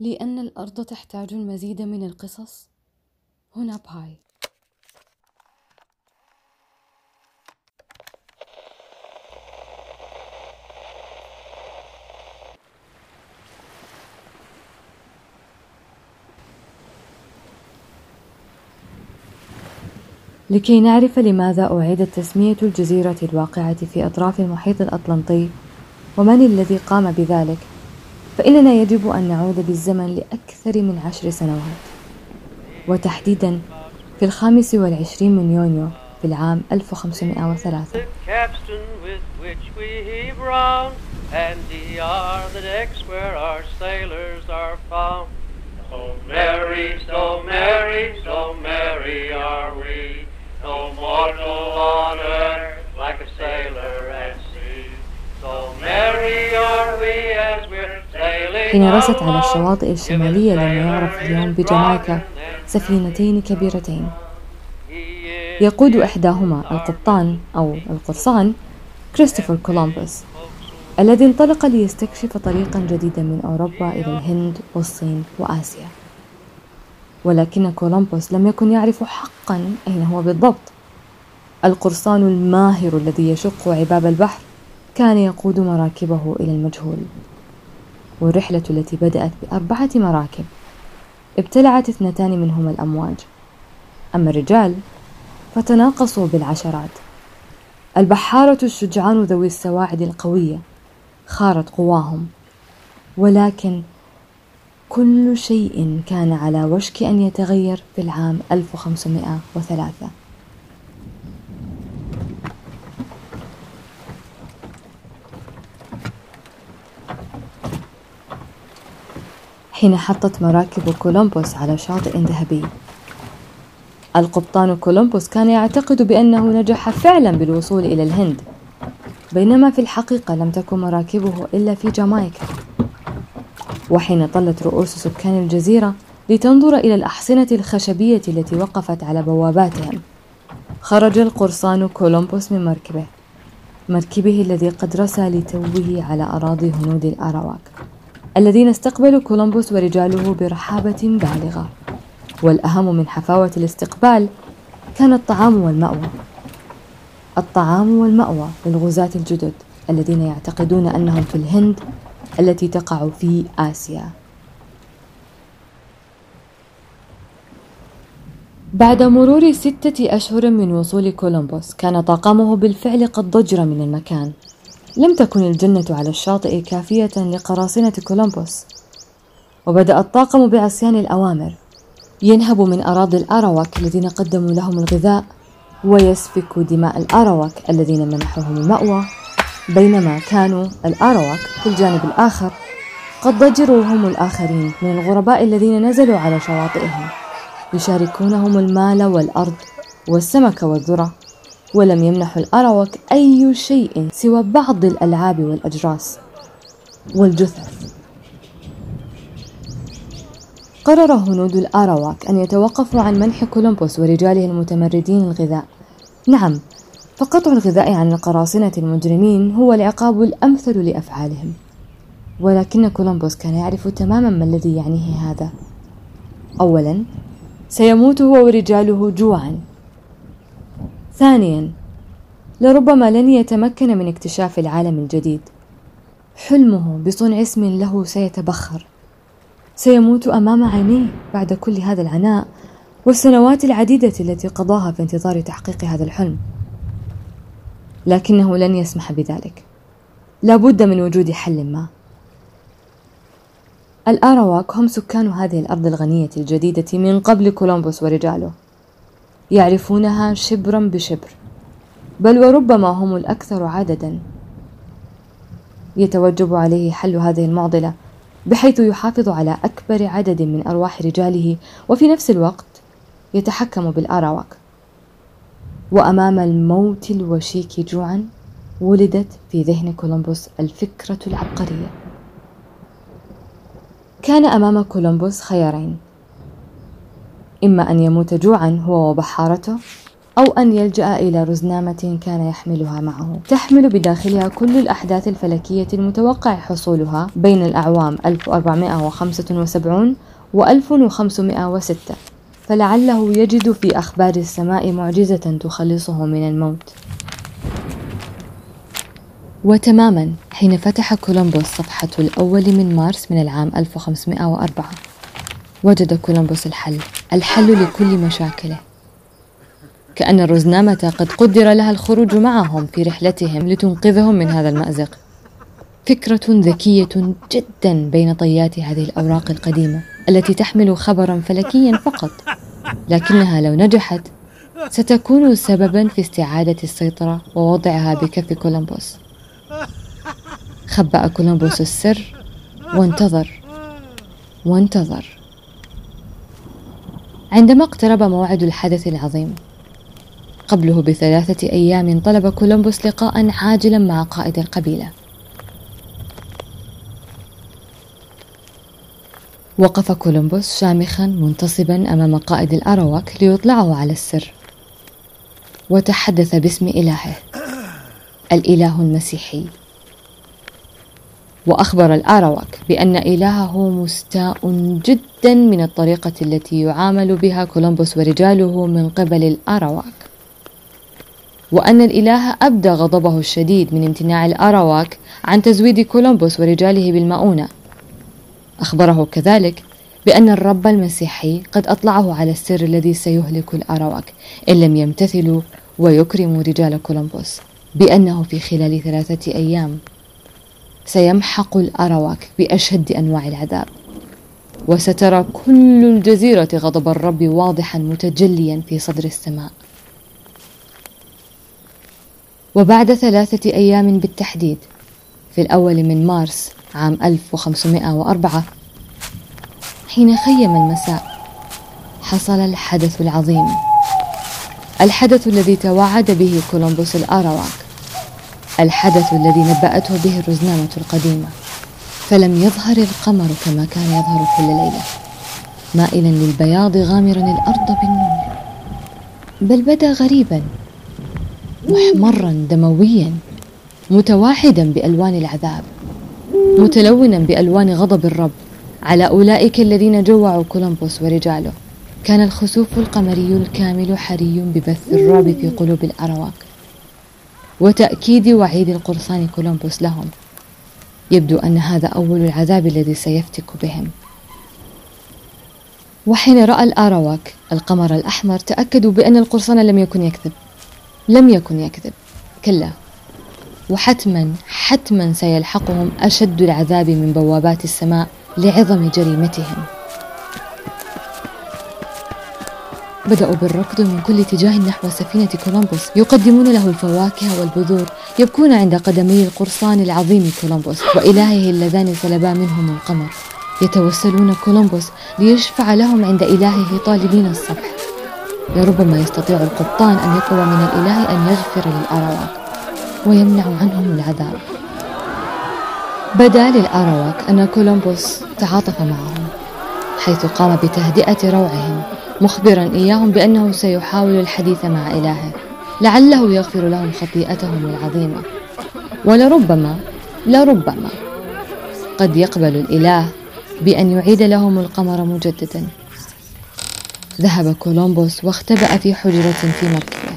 لأن الأرض تحتاج المزيد من القصص. هنا باي. لكي نعرف لماذا أعيدت تسمية الجزيرة الواقعة في أطراف المحيط الأطلنطي ومن الذي قام بذلك؟ فإننا يجب أن نعود بالزمن لأكثر من عشر سنوات. وتحديدا في الخامس والعشرين من يونيو في العام 1503 So merry, so merry, so merry are we, no mortal on earth like a sailor at حين رست على الشواطئ الشمالية لما يعرف اليوم بجامايكا سفينتين كبيرتين. يقود إحداهما القبطان أو القرصان كريستوفر كولومبوس الذي انطلق ليستكشف طريقا جديدا من أوروبا إلى الهند والصين وآسيا. ولكن كولومبوس لم يكن يعرف حقا أين هو بالضبط. القرصان الماهر الذي يشق عباب البحر كان يقود مراكبه إلى المجهول. والرحلة التي بدأت بأربعة مراكب. ابتلعت اثنتان منهما الأمواج. أما الرجال فتناقصوا بالعشرات. البحارة الشجعان ذوي السواعد القوية خارت قواهم. ولكن كل شيء كان على وشك أن يتغير في العام 1503 حين حطت مراكب كولومبوس على شاطئ ذهبي. القبطان كولومبوس كان يعتقد بأنه نجح فعلا بالوصول إلى الهند بينما في الحقيقة لم تكن مراكبه إلا في جامايكا. وحين طلت رؤوس سكان الجزيرة لتنظر إلى الأحصنة الخشبية التي وقفت على بواباتهم خرج القرصان كولومبوس من مركبه مركبه الذي قد رسى لتوه على أراضي هنود الأراواك. الذين استقبلوا كولومبوس ورجاله برحابة بالغة. والأهم من حفاوة الاستقبال كان الطعام والمأوى. الطعام والمأوى للغزاة الجدد الذين يعتقدون أنهم في الهند التي تقع في آسيا. بعد مرور ستة أشهر من وصول كولومبوس كان طاقمه بالفعل قد ضجر من المكان. لم تكن الجنة على الشاطئ كافية لقراصنة كولومبوس. وبدأ الطاقم بعصيان الأوامر. ينهب من أراضي الأراواك الذين قدموا لهم الغذاء ويسفك دماء الأراواك الذين منحوهم المأوى. بينما كانوا الأراواك في الجانب الآخر قد ضجروا هم الآخرين من الغرباء الذين نزلوا على شواطئهم يشاركونهم المال والأرض والسمك والذرة. ولم يمنحوا الأراوك أي شيء سوى بعض الألعاب والأجراس والجثث. قرر هنود الأراواك أن يتوقفوا عن منح كولومبوس ورجاله المتمردين الغذاء. نعم فقطع الغذاء عن القراصنة المجرمين هو العقاب الأمثل لأفعالهم. ولكن كولومبوس كان يعرف تماما ما الذي يعنيه هذا. أولا سيموت هو ورجاله جوعا. ثانيا لربما لن يتمكن من اكتشاف العالم الجديد. حلمه بصنع اسم له سيتبخر. سيموت أمام عينيه بعد كل هذا العناء والسنوات العديدة التي قضاها في انتظار تحقيق هذا الحلم. لكنه لن يسمح بذلك. لا بد من وجود حل ما. الأراواك هم سكان هذه الأرض الغنية الجديدة من قبل كولومبوس ورجاله. يعرفونها شبرا بشبر بل وربما هم الأكثر عددا. يتوجب عليه حل هذه المعضلة بحيث يحافظ على أكبر عدد من أرواح رجاله وفي نفس الوقت يتحكم بالأراواك. وأمام الموت الوشيك جوعا ولدت في ذهن كولومبوس الفكرة العبقرية. كان أمام كولومبوس خيارين إما أن يموت جوعا هو وبحارته أو أن يلجأ إلى رزنامة كان يحملها معه. تحمل بداخلها كل الأحداث الفلكية المتوقع حصولها بين الأعوام 1475 و 1506 فلعله يجد في أخبار السماء معجزة تخلصه من الموت. وتماما حين فتح كولومبوس صفحته الأول من مارس من العام 1504 وجد كولومبوس الحل الحل لكل مشاكله. كأن الرزنامة قد قدر لها الخروج معهم في رحلتهم لتنقذهم من هذا المأزق. فكرة ذكية جدا بين طيات هذه الأوراق القديمة التي تحمل خبرا فلكيا فقط. لكنها لو نجحت ستكون سببا في استعادة السيطرة ووضعها بكف كولومبوس. خبأ كولومبوس السر وانتظر وانتظر. عندما اقترب موعد الحدث العظيم. قبله بثلاثة أيام طلب كولومبوس لقاء عاجلا مع قائد القبيلة. وقف كولومبوس شامخا منتصبا أمام قائد الأراواك ليطلعه على السر. وتحدث باسم إلهه الإله المسيحي. وأخبر الأراواك بأن إلهه مستاء جدا من الطريقة التي يعامل بها كولومبوس ورجاله من قبل الأراواك. وأن الإله أبدى غضبه الشديد من امتناع الأراواك عن تزويد كولومبوس ورجاله بالمؤونة. أخبره كذلك بأن الرب المسيحي قد أطلعه على السر الذي سيهلك الأراواك إن لم يمتثلوا ويكرموا رجال كولومبوس بأنه في خلال ثلاثة أيام. سيمحق الأراواك بأشد أنواع العذاب. وسترى كل الجزيرة غضب الرب واضحا متجليا في صدر السماء. وبعد ثلاثة أيام بالتحديد في الأول من مارس عام 1504 حين خيم المساء حصل الحدث العظيم. الحدث الذي توعد به كولومبوس الأراواك الحدث الذي نبأته به الرزنامة القديمة. فلم يظهر القمر كما كان يظهر كل ليلة. مائلا للبياض غامرا الأرض بالنور. بل بدا غريبا محمرا دمويا متواحدا بألوان العذاب متلونا بألوان غضب الرب. على أولئك الذين جوعوا كولومبوس ورجاله كان الخسوف القمري الكامل حري ببث الرعب في قلوب الأرواك وتأكيد وعيد القرصان كولومبوس لهم. يبدو أن هذا أول العذاب الذي سيفتك بهم. وحين رأى الآرواك القمر الأحمر تأكدوا بأن القرصان لم يكن يكذب. لم يكن يكذب. كلا. وحتما حتما سيلحقهم أشد العذاب من بوابات السماء لعظم جريمتهم. بدأوا بالركض من كل اتجاه نحو سفينة كولومبوس يقدمون له الفواكه والبذور يبكون عند قدمي القرصان العظيم كولومبوس وإلهه اللذان سلبا منهم القمر. يتوسلون كولومبوس ليشفع لهم عند إلهه طالبين الصبح. لربما يستطيع القبطان أن يطلب من الإله أن يغفر للأراواك ويمنع عنهم العذاب. بدا للأراواك أن كولومبوس تعاطف معهم حيث قام بتهدئة روعهم. مخبرا إياهم بأنه سيحاول الحديث مع إلهه لعله يغفر لهم خطيئتهم العظيمة. ولربما لربما قد يقبل الإله بأن يعيد لهم القمر مجددا. ذهب كولومبوس واختبأ في حجرة في مركبه.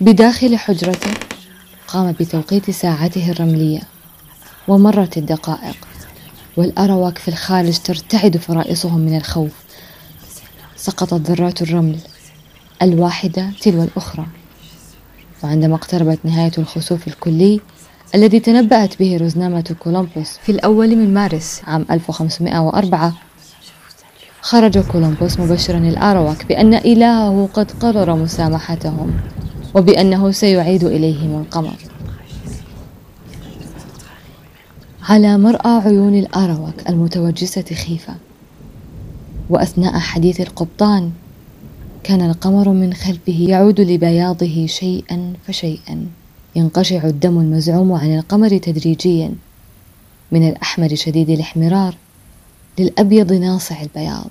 بداخل حجرته قام بتوقيت ساعته الرملية ومرت الدقائق. والأروك في الخارج ترتعد فرائصهم من الخوف. سقطت ذرات الرمل الواحدة تلو الأخرى. وعندما اقتربت نهاية الخسوف الكلي الذي تنبأت به رزنامة كولومبوس في الأول من مارس عام 1504 خرج كولومبوس مبشرا الأروك بأن إلهه قد قرر مسامحتهم وبأنه سيعيد إليهم القمر. على مرأى عيون الأروك المتوجسة خيفة. وأثناء حديث القبطان كان القمر من خلفه يعود لبياضه شيئا فشيئا. ينقشع الدم المزعوم عن القمر تدريجيا. من الأحمر شديد الاحمرار للأبيض ناصع البياض.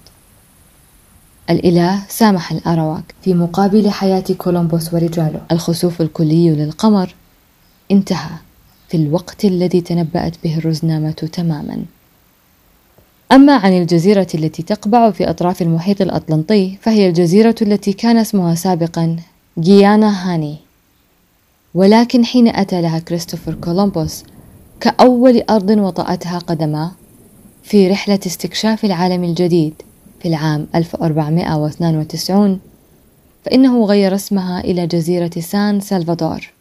الإله سامح الأراواك في مقابل حياة كولومبوس ورجاله. الخسوف الكلي للقمر انتهى. في الوقت الذي تنبأت به الرزنامة تماما. أما عن الجزيرة التي تقبع في أطراف المحيط الأطلنطي فهي الجزيرة التي كان اسمها سابقا جيانا هاني. ولكن حين أتى لها كريستوفر كولومبوس كأول أرض وطأتها قدماه في رحلة استكشاف العالم الجديد في العام 1492 فإنه غير اسمها إلى جزيرة سان سلفادور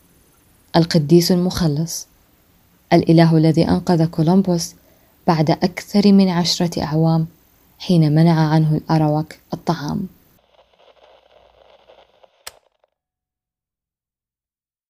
القديس المخلص. الإله الذي أنقذ كولومبوس بعد أكثر من عشرة أعوام حين منع عنه الأراوك الطعام.